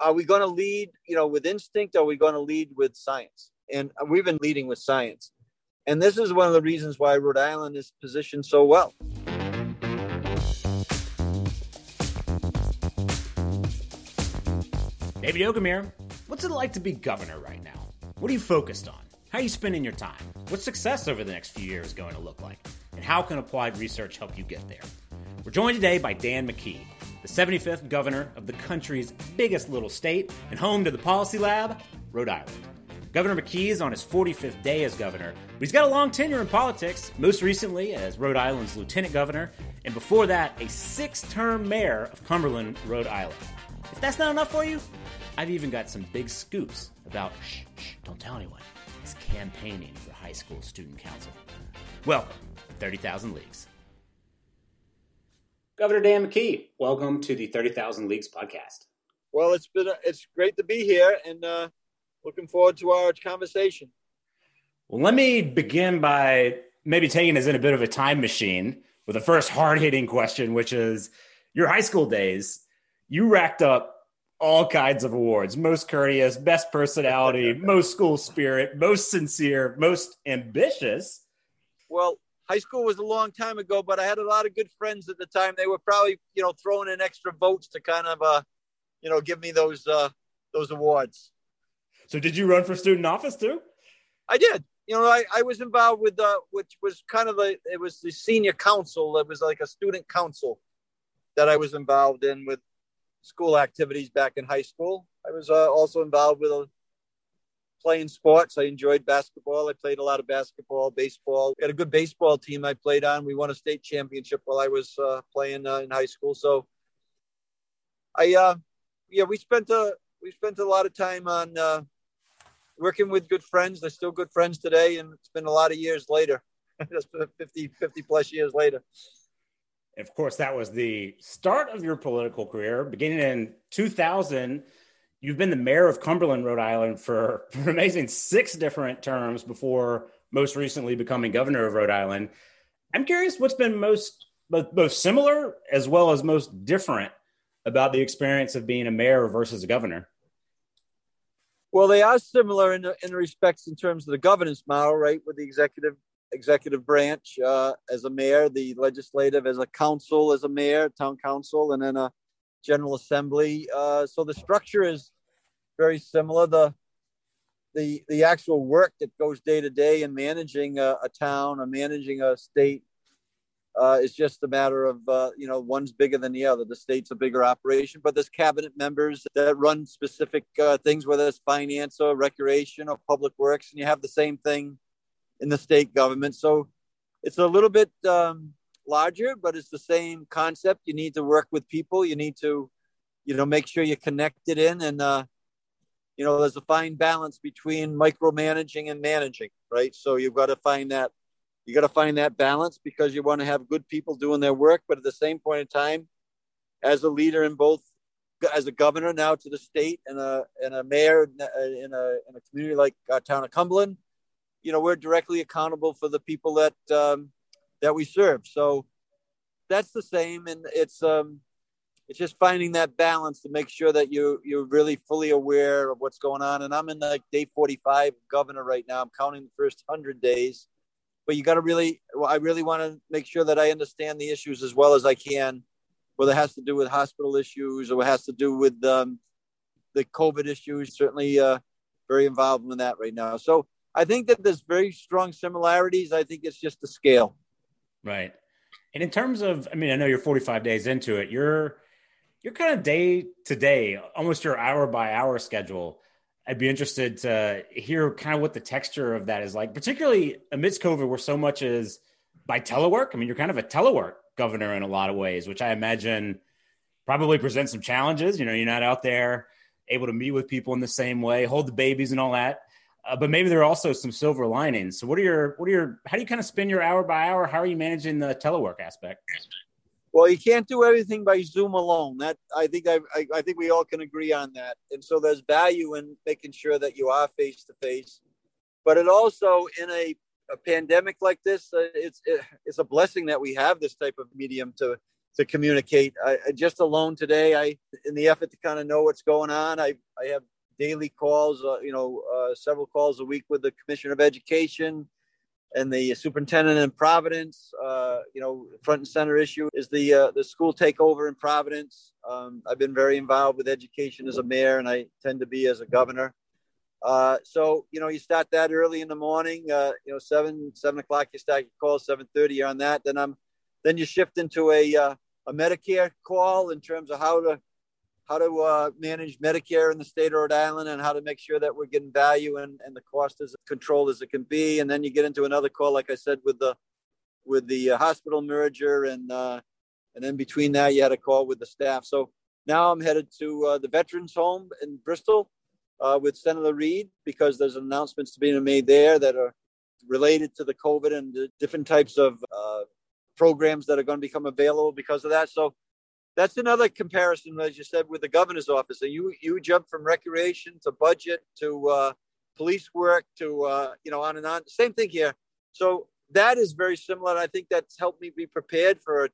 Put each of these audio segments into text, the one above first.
are we going to lead, you know, with instinct? Or are we going to lead with science? And we've been leading with science. And this is one of the reasons why Rhode Island is positioned so well. David Ogumir, what's it like to be governor right now? What are you focused on? How are you spending your time? What's success over the next few years going to look like? And how can applied research help you get there? We're joined today by Dan McKee, the 75th governor of the country's biggest little state and home to the Policy Lab, Rhode Island. Governor McKee is on his 45th day as governor, but he's got a long tenure in politics, most recently as Rhode Island's lieutenant governor, and before that, a six term mayor of Cumberland, Rhode Island. If that's not enough for you, I've even got some big scoops about, shh, shh, don't tell anyone, his campaigning for high school student council. Welcome, 30,000 Leagues. Governor Dan McKee, welcome to the 30,000 Leagues podcast. Well, it's been a, it's great to be here and uh, looking forward to our conversation. Well, let me begin by maybe taking us in a bit of a time machine with the first hard hitting question, which is your high school days. You racked up all kinds of awards most courteous, best personality, most school spirit, most sincere, most ambitious. Well, high school was a long time ago, but I had a lot of good friends at the time. They were probably, you know, throwing in extra votes to kind of, uh, you know, give me those uh, those awards. So, did you run for student office too? I did. You know, I, I was involved with, uh, which was kind of the, it was the senior council. It was like a student council that I was involved in with school activities back in high school. I was uh, also involved with a playing sports. I enjoyed basketball. I played a lot of basketball, baseball. We had a good baseball team I played on. We won a state championship while I was uh, playing uh, in high school. So I, uh, yeah, we spent a we spent a lot of time on uh, working with good friends. They're still good friends today, and it's been a lot of years later. Just 50, 50 plus years later. Of course, that was the start of your political career, beginning in 2000 you've been the mayor of Cumberland, Rhode Island for, for amazing six different terms before most recently becoming governor of Rhode Island. I'm curious what's been most both, both similar as well as most different about the experience of being a mayor versus a governor. Well, they are similar in in respects in terms of the governance model, right? With the executive executive branch uh, as a mayor, the legislative as a council as a mayor, town council, and then a General Assembly. Uh, so the structure is very similar. The the the actual work that goes day to day in managing a, a, town or managing a state uh, is just a matter of uh, you know one's bigger than the other. The state's a bigger operation, but there's cabinet members that run specific uh, things, whether it's finance or recreation or public works, and you have the same thing in the state government. So it's a little bit um, larger, but it's the same concept. You need to work with people. You need to, you know, make sure you're connected in, and uh, you know, there's a fine balance between micromanaging and managing, right? So you've got to find that. You got to find that balance because you want to have good people doing their work, but at the same point in time, as a leader in both, as a governor now to the state and a and a mayor in a in a community like our town of Cumberland, you know, we're directly accountable for the people that um, that we serve. So that's the same, and it's um, it's just finding that balance to make sure that you you're really fully aware of what's going on. And I'm in like day 45 governor right now. I'm counting the first hundred days, but you got to really, I really want to make sure that I understand the issues as well as I can, whether it has to do with hospital issues or it has to do with um, the COVID issues. Certainly, uh, very involved in that right now. So I think that there's very strong similarities. I think it's just the scale. Right. And in terms of, I mean, I know you're 45 days into it. You're you're kind of day to day, almost your hour by hour schedule. I'd be interested to hear kind of what the texture of that is like, particularly amidst COVID, where so much is by telework. I mean, you're kind of a telework governor in a lot of ways, which I imagine probably presents some challenges. You know, you're not out there able to meet with people in the same way, hold the babies and all that. Uh, but maybe there are also some silver linings. So, what are your what are your how do you kind of spend your hour by hour? How are you managing the telework aspect? Well, you can't do everything by Zoom alone. That I think I, I, I think we all can agree on that. And so there's value in making sure that you are face to face, but it also in a, a pandemic like this, uh, it's it, it's a blessing that we have this type of medium to to communicate. I, just alone today, I in the effort to kind of know what's going on. I I have daily calls, uh, you know, uh, several calls a week with the Commissioner of Education and the superintendent in Providence. Uh, you know, front and center issue is the uh, the school takeover in Providence. Um, I've been very involved with education as a mayor, and I tend to be as a governor. Uh, so you know, you start that early in the morning. You know, seven seven o'clock you start your call. Seven thirty you're on that. Then I'm then you shift into a a Medicare call in terms of how to how to uh, manage Medicare in the state of Rhode Island and how to make sure that we're getting value and, and the cost as controlled as it can be. And then you get into another call, like I said, with the with the uh, hospital merger, and uh, and then between that, you had a call with the staff. So now I'm headed to uh, the Veterans Home in Bristol uh, with Senator Reed because there's announcements to be made there that are related to the COVID and the different types of uh, programs that are going to become available because of that. So that's another comparison, as you said, with the governor's office. And you you jump from recreation to budget to uh, police work to uh, you know on and on. Same thing here. So that is very similar. And I think that's helped me be prepared for a,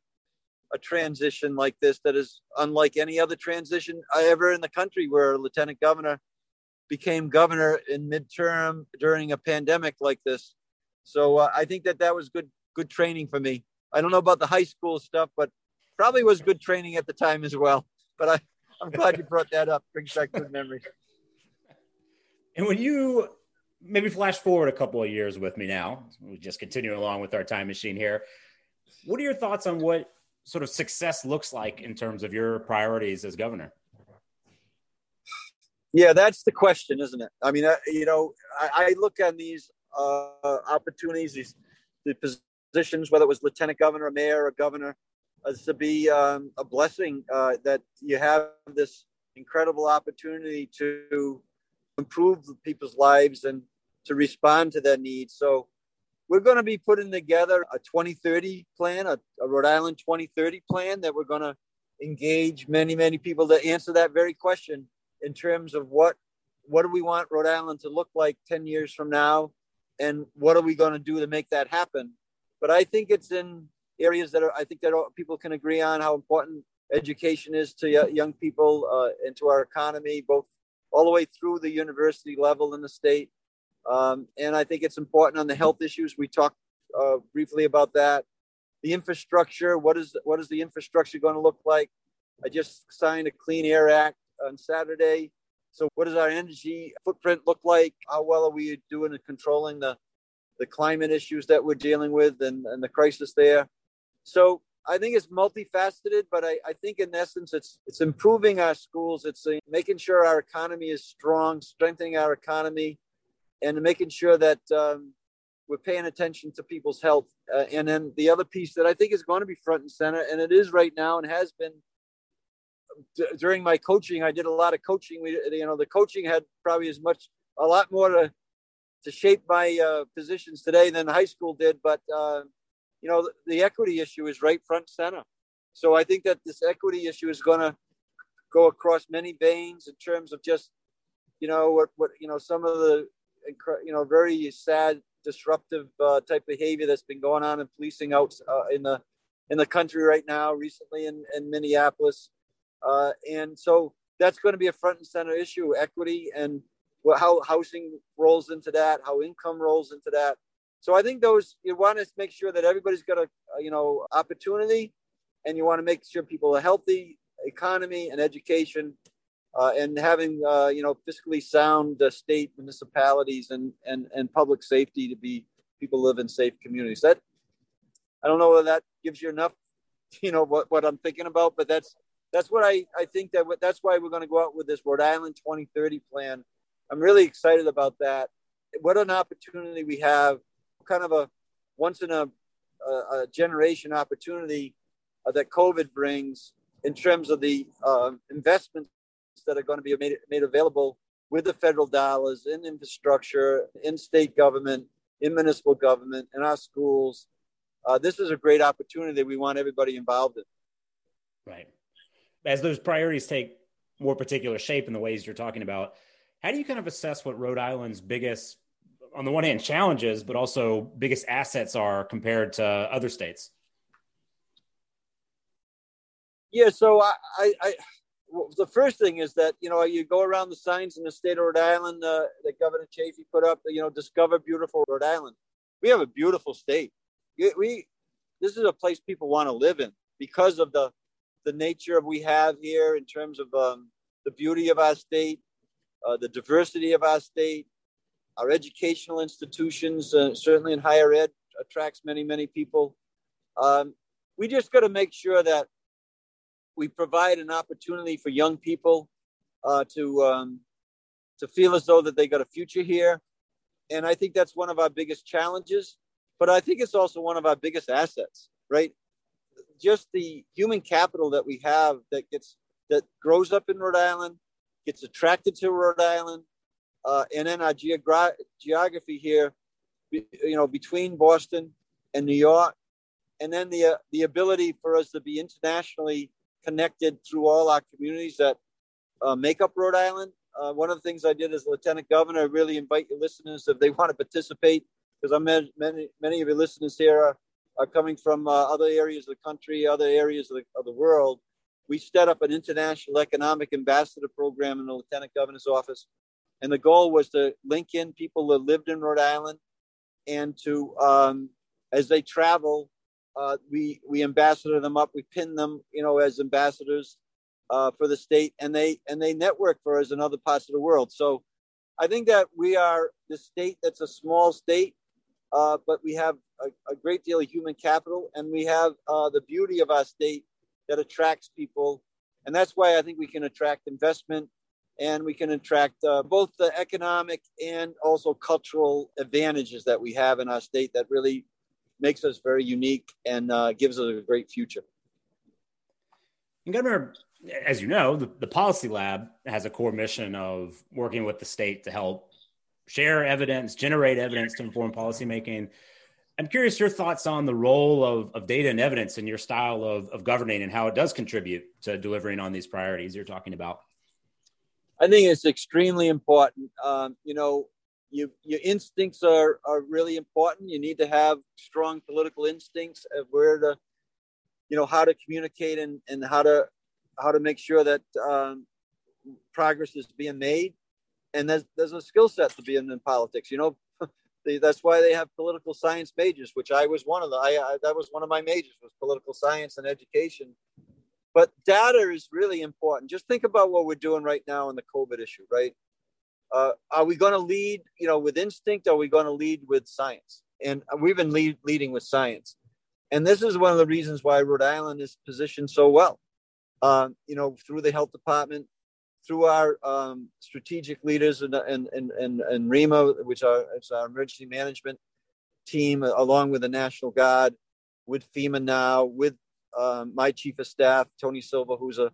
a transition like this that is unlike any other transition ever in the country, where a lieutenant governor became governor in midterm during a pandemic like this. So uh, I think that that was good good training for me. I don't know about the high school stuff, but probably was good training at the time as well. But I, I'm glad you brought that up. Brings back good memories. And when you maybe flash forward a couple of years with me now, we just continue along with our time machine here. What are your thoughts on what sort of success looks like in terms of your priorities as governor? Yeah, that's the question, isn't it? I mean, uh, you know, I, I look at these uh, opportunities, these the positions, whether it was lieutenant governor, mayor, or governor, as to be um, a blessing uh, that you have this incredible opportunity to improve people's lives and to respond to their needs. So we're going to be putting together a 2030 plan, a, a Rhode Island 2030 plan that we're going to engage many, many people to answer that very question in terms of what what do we want Rhode Island to look like 10 years from now and what are we going to do to make that happen but I think it's in areas that are, I think that people can agree on how important education is to young people uh, and to our economy, both all the way through the university level in the state. Um, and I think it's important on the health issues. We talked uh, briefly about that. The infrastructure. What is what is the infrastructure going to look like? I just signed a Clean Air Act on Saturday. So, what does our energy footprint look like? How well are we doing in controlling the the climate issues that we're dealing with and, and the crisis there? So I think it's multifaceted, but I, I think in essence, it's it's improving our schools. It's uh, making sure our economy is strong, strengthening our economy, and making sure that um, we're paying attention to people's health. Uh, and then the other piece that I think is going to be front and center, and it is right now, and has been d- during my coaching. I did a lot of coaching. We, you know, the coaching had probably as much, a lot more to to shape my uh, positions today than high school did, but. Uh, you know, the, equity issue is right front center. So I think that this equity issue is going to go across many veins in terms of just, you know, what, what you know, some of the, you know, very sad, disruptive uh, type behavior that's been going on in policing out uh, in the in the country right now, recently in, in Minneapolis, uh, and so that's going to be a front and center issue: equity and how housing rolls into that, how income rolls into that, so I think those you want to make sure that everybody's got a, you know opportunity, and you want to make sure people are healthy, economy and education, uh, and having uh, you know fiscally sound uh, state municipalities and, and and public safety to be people live in safe communities. That I don't know whether that gives you enough, you know what what I'm thinking about, but that's that's what I I think that that's why we're going to go out with this Rhode Island 2030 plan. I'm really excited about that. What an opportunity we have kind of a once in a, a, a generation opportunity uh, that COVID brings in terms of the uh, investments that are going to be made, made available with the federal dollars in infrastructure, in state government, in municipal government, in our schools. Uh, this is a great opportunity that we want everybody involved in. Right. As those priorities take more particular shape in the ways you're talking about, how do you kind of assess what Rhode Island's biggest on the one hand challenges, but also biggest assets are compared to other states? Yeah, so I, I, I well, the first thing is that you know you go around the signs in the state of Rhode Island uh, that Governor Chafee put up. You know, discover beautiful Rhode Island. We have a beautiful state. We, this is a place people want to live in because of the the nature of we have here in terms of um, the beauty of our state, uh, the diversity of our state, our educational institutions, uh, certainly in higher ed, attracts many many people. Um, we just got to make sure that we provide an opportunity for young people uh, to um, to feel as though that they got a future here, and I think that's one of our biggest challenges. But I think it's also one of our biggest assets, right? Just the human capital that we have that gets that grows up in Rhode Island, gets attracted to Rhode Island, uh, and then our geogra- geography here, you know, between Boston and New York, and then the uh, the ability for us to be internationally connected through all our communities that uh, make up Rhode Island. Uh, one of the things I did as lieutenant governor, I really invite your listeners if they want to participate, because I'm many, many, many of your listeners here are, are coming from uh, other areas of the country, other areas of the, of the world. We set up an international economic ambassador program in the lieutenant governor's office. And the goal was to link in people that lived in Rhode Island and to, um, as they travel, uh, we we ambassador them up. We pin them, you know, as ambassadors uh, for the state, and they and they network for us in other parts of the world. So I think that we are the state that's a small state, uh, but we have a, a, great deal of human capital, and we have uh, the beauty of our state that attracts people, and that's why I think we can attract investment. And we can attract uh, both the economic and also cultural advantages that we have in our state that really makes us very unique and uh, gives us a great future. And Governor, as you know, the, the Policy Lab has a core mission of working with the state to help share evidence, generate evidence to inform policymaking. I'm curious your thoughts on the role of, of data and evidence in your style of, of governing and how it does contribute to delivering on these priorities you're talking about. I think it's extremely important. Um, you know, you, your instincts are, are really important. You need to have strong political instincts of where to, you know, how to communicate and, and how to how to make sure that um, progress is being made. And there's there's a skill set to be in, in politics. You know, that's why they have political science majors, which I was one of the. I, I that was one of my majors was political science and education. But data is really important. Just think about what we're doing right now in the COVID issue, right? uh, are we going to lead you know with instinct are we going to lead with science and we've been lead, leading with science and this is one of the reasons why rhode island is positioned so well um, you know through the health department through our um, strategic leaders and, and, and, and, and RIEMA, which are it's our emergency management team, along with the National Guard, with FEMA now, with um, my chief of staff, Tony Silva, who's a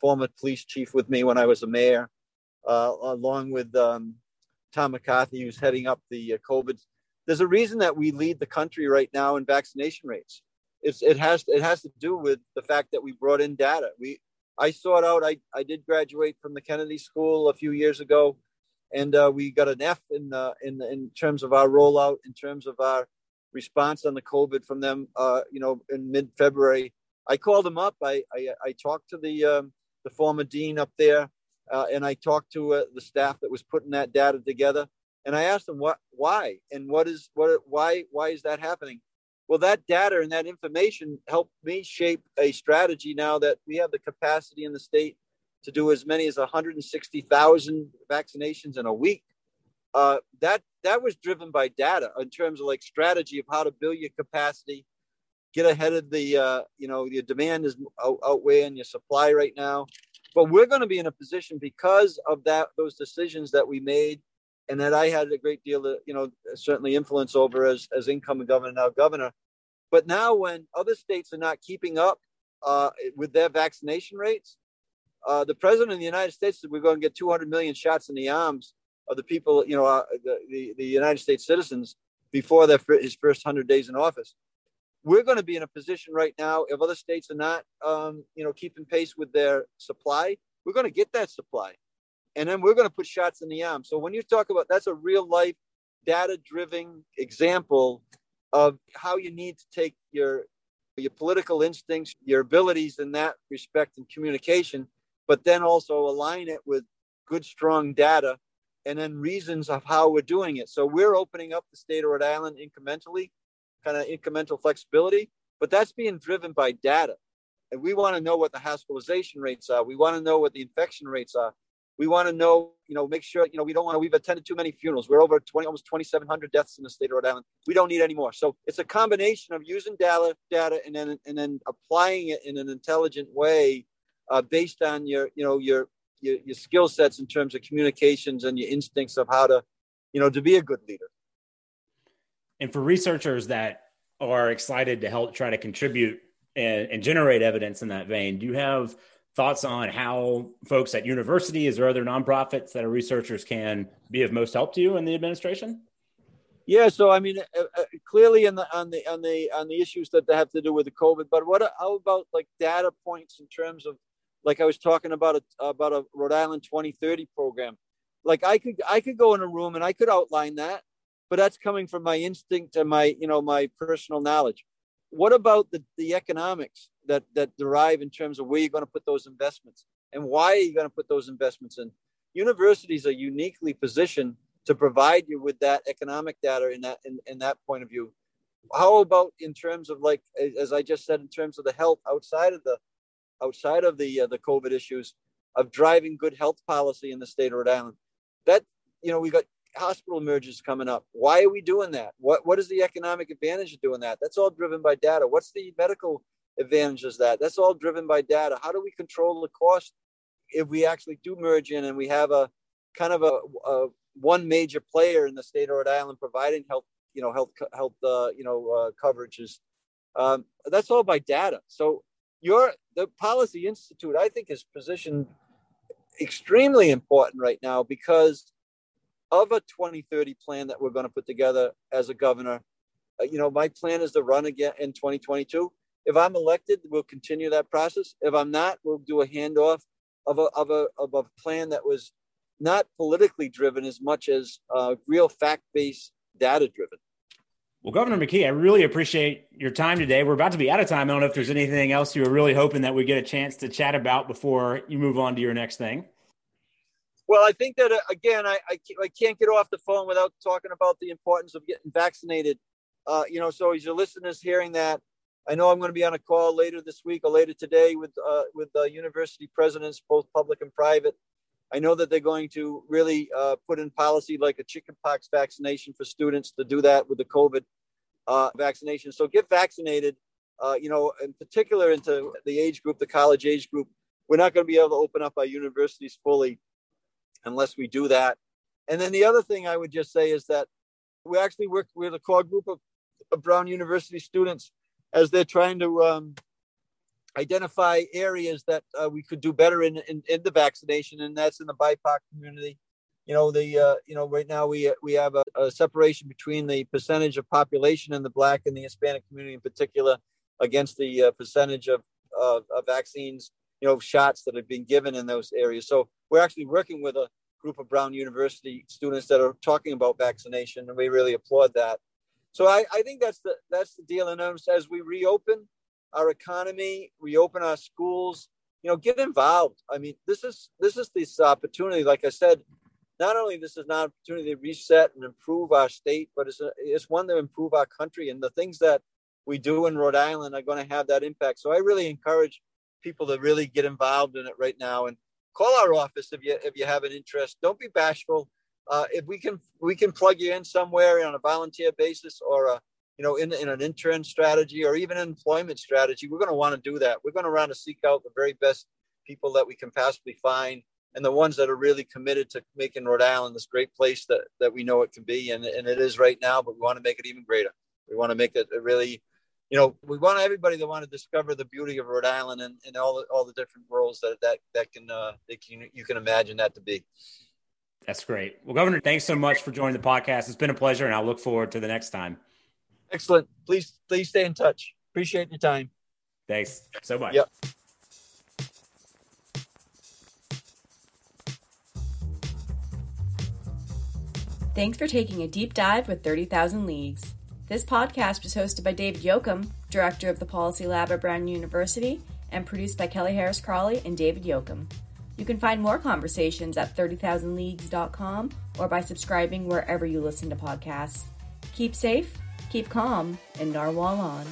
former police chief with me when I was a mayor, uh, along with um, Tom McCarthy, who's heading up the uh, COVID. There's a reason that we lead the country right now in vaccination rates. It's, it has it has to do with the fact that we brought in data. We I sought out. I, I did graduate from the Kennedy School a few years ago, and uh, we got an F in uh, in in terms of our rollout, in terms of our response on the COVID from them. Uh, you know, in mid February, I called them up. I I, I talked to the um, the former dean up there, uh, and I talked to uh, the staff that was putting that data together, and I asked them what, why, and what is what, why, why is that happening? Well, that data and that information helped me shape a strategy. Now that we have the capacity in the state to do as many as 160,000 vaccinations in a week, uh, that that was driven by data in terms of like strategy of how to build your capacity, get ahead of the uh, you know your demand is out, outweighing your supply right now, but we're going to be in a position because of that those decisions that we made and that I had a great deal of, you know, certainly influence over as, as incoming governor, now governor. But now when other states are not keeping up uh, with their vaccination rates, uh, the president of the United States said we're going to get 200 million shots in the arms of the people, you know, uh, the, the, the, United States citizens before their, his first 100 days in office we're going to be in a position right now if other states are not um, you know keeping pace with their supply we're going to get that supply. And then we're going to put shots in the arm. So when you talk about that's a real life data driven example of how you need to take your your political instincts, your abilities in that respect and communication, but then also align it with good, strong data and then reasons of how we're doing it. So we're opening up the state of Rhode Island incrementally, kind of incremental flexibility, but that's being driven by data. And we want to know what the hospitalization rates are. We want to know what the infection rates are. We want to know, you know, make sure, you know, we don't want to, we've attended too many funerals. We're over 20, almost 2,700 deaths in the state of Rhode Island. We don't need any more. So it's a combination of using data, data and then, and then applying it in an intelligent way uh, based on your, you know, your, your, your skill sets in terms of communications and your instincts of how to, you know, to be a good leader. And for researchers that are excited to help try to contribute and, and generate evidence in that vein, do you have thoughts on how folks at universities or other nonprofits that are researchers can be of most help to you in the administration? Yeah, so I mean, uh, uh, clearly on the on the on the on the issues that have to do with the COVID, but what how about like data points in terms of, like I was talking about a about a Rhode Island 2030 program, like I could I could go in a room and I could outline that, but that's coming from my instinct and my you know my personal knowledge. What about the the economics? that that derive in terms of where you're going to put those investments and why are you going to put those investments in. Universities are uniquely positioned to provide you with that economic data in that in, in that point of view. How about in terms of like as I just said in terms of the health outside of the outside of the uh, the COVID issues of driving good health policy in the state of Rhode Island. That you know we got hospital mergers coming up. Why are we doing that? What what is the economic advantage of doing that? That's all driven by data. What's the medical advantages that. That's all driven by data. How do we control the cost if we actually do merge in and we have a kind of a, a one major player in the state of Rhode Island providing health, you know, health health, uh, you know, uh, coverages. Um, that's all by data. So your the Policy Institute, I think, is positioned extremely important right now because of a 2030 plan that we're going to put together as a governor. Uh, you know, my plan is to run again in 2022. If I'm elected, we'll continue that process. If I'm not, we'll do a handoff of a of a of a plan that was not politically driven as much as uh, real fact based data driven. Well, Governor McKee, I really appreciate your time today. We're about to be out of time. I don't know if there's anything else you were really hoping that we get a chance to chat about before you move on to your next thing. Well, I think that uh, again, I, I, I can't get off the phone without talking about the importance of getting vaccinated. Uh, you know, so as your listeners hearing that, I know I'm going to be on a call later this week or later today with uh, with university presidents, both public and private. I know that they're going to really uh, put in policy like a chickenpox vaccination for students to do that with the COVID uh, vaccination. So get vaccinated. Uh, you know, in particular into the age group, the college age group. We're not going to be able to open up our universities fully unless we do that. And then the other thing I would just say is that we actually work with a core group of, of Brown University students as they're trying to um, identify areas that uh, we could do better in, in, in the vaccination, and that's in the BIPOC community. You know, the uh, you know right now we we have a, a, separation between the percentage of population in the Black and the Hispanic community in particular against the uh, percentage of, of, of vaccines, you know, shots that have been given in those areas. So we're actually working with a group of Brown University students that are talking about vaccination, and we really applaud that. So I, I think that's the that's the deal. And as we reopen our economy, reopen our schools, you know, get involved. I mean, this is this is this opportunity. Like I said, not only this is an opportunity to reset and improve our state, but it's a, it's one to improve our country. And the things that we do in Rhode Island are going to have that impact. So I really encourage people to really get involved in it right now. And call our office if you if you have an interest. Don't be bashful. Uh, if we can we can plug you in somewhere on a volunteer basis or a you know in, in an intern strategy or even an employment strategy we're going to want to do that. We're going to want to seek out the very best people that we can possibly find and the ones that are really committed to making rhode island this great place that that we know it can be. And, and it is right now but we want to make it even greater. We want to make it a really you know we want everybody to want to discover the beauty of rhode island and, and all the all the different worlds that that that can uh that can, you can imagine that to be that's great. Well, Governor, thanks so much for joining the podcast. It's been a pleasure, and I'll look forward to the next time. Excellent. Please, please stay in touch. Appreciate your time. Thanks so much. Yep. Thanks for taking a deep dive with 30,000 Leagues. This podcast was hosted by David Yokum, director of the Policy Lab at Brown University, and produced by Kelly Harris Crawley and David Yokum. You can find more conversations at 30000leagues.com or by subscribing wherever you listen to podcasts. Keep safe, keep calm, and narwhal on.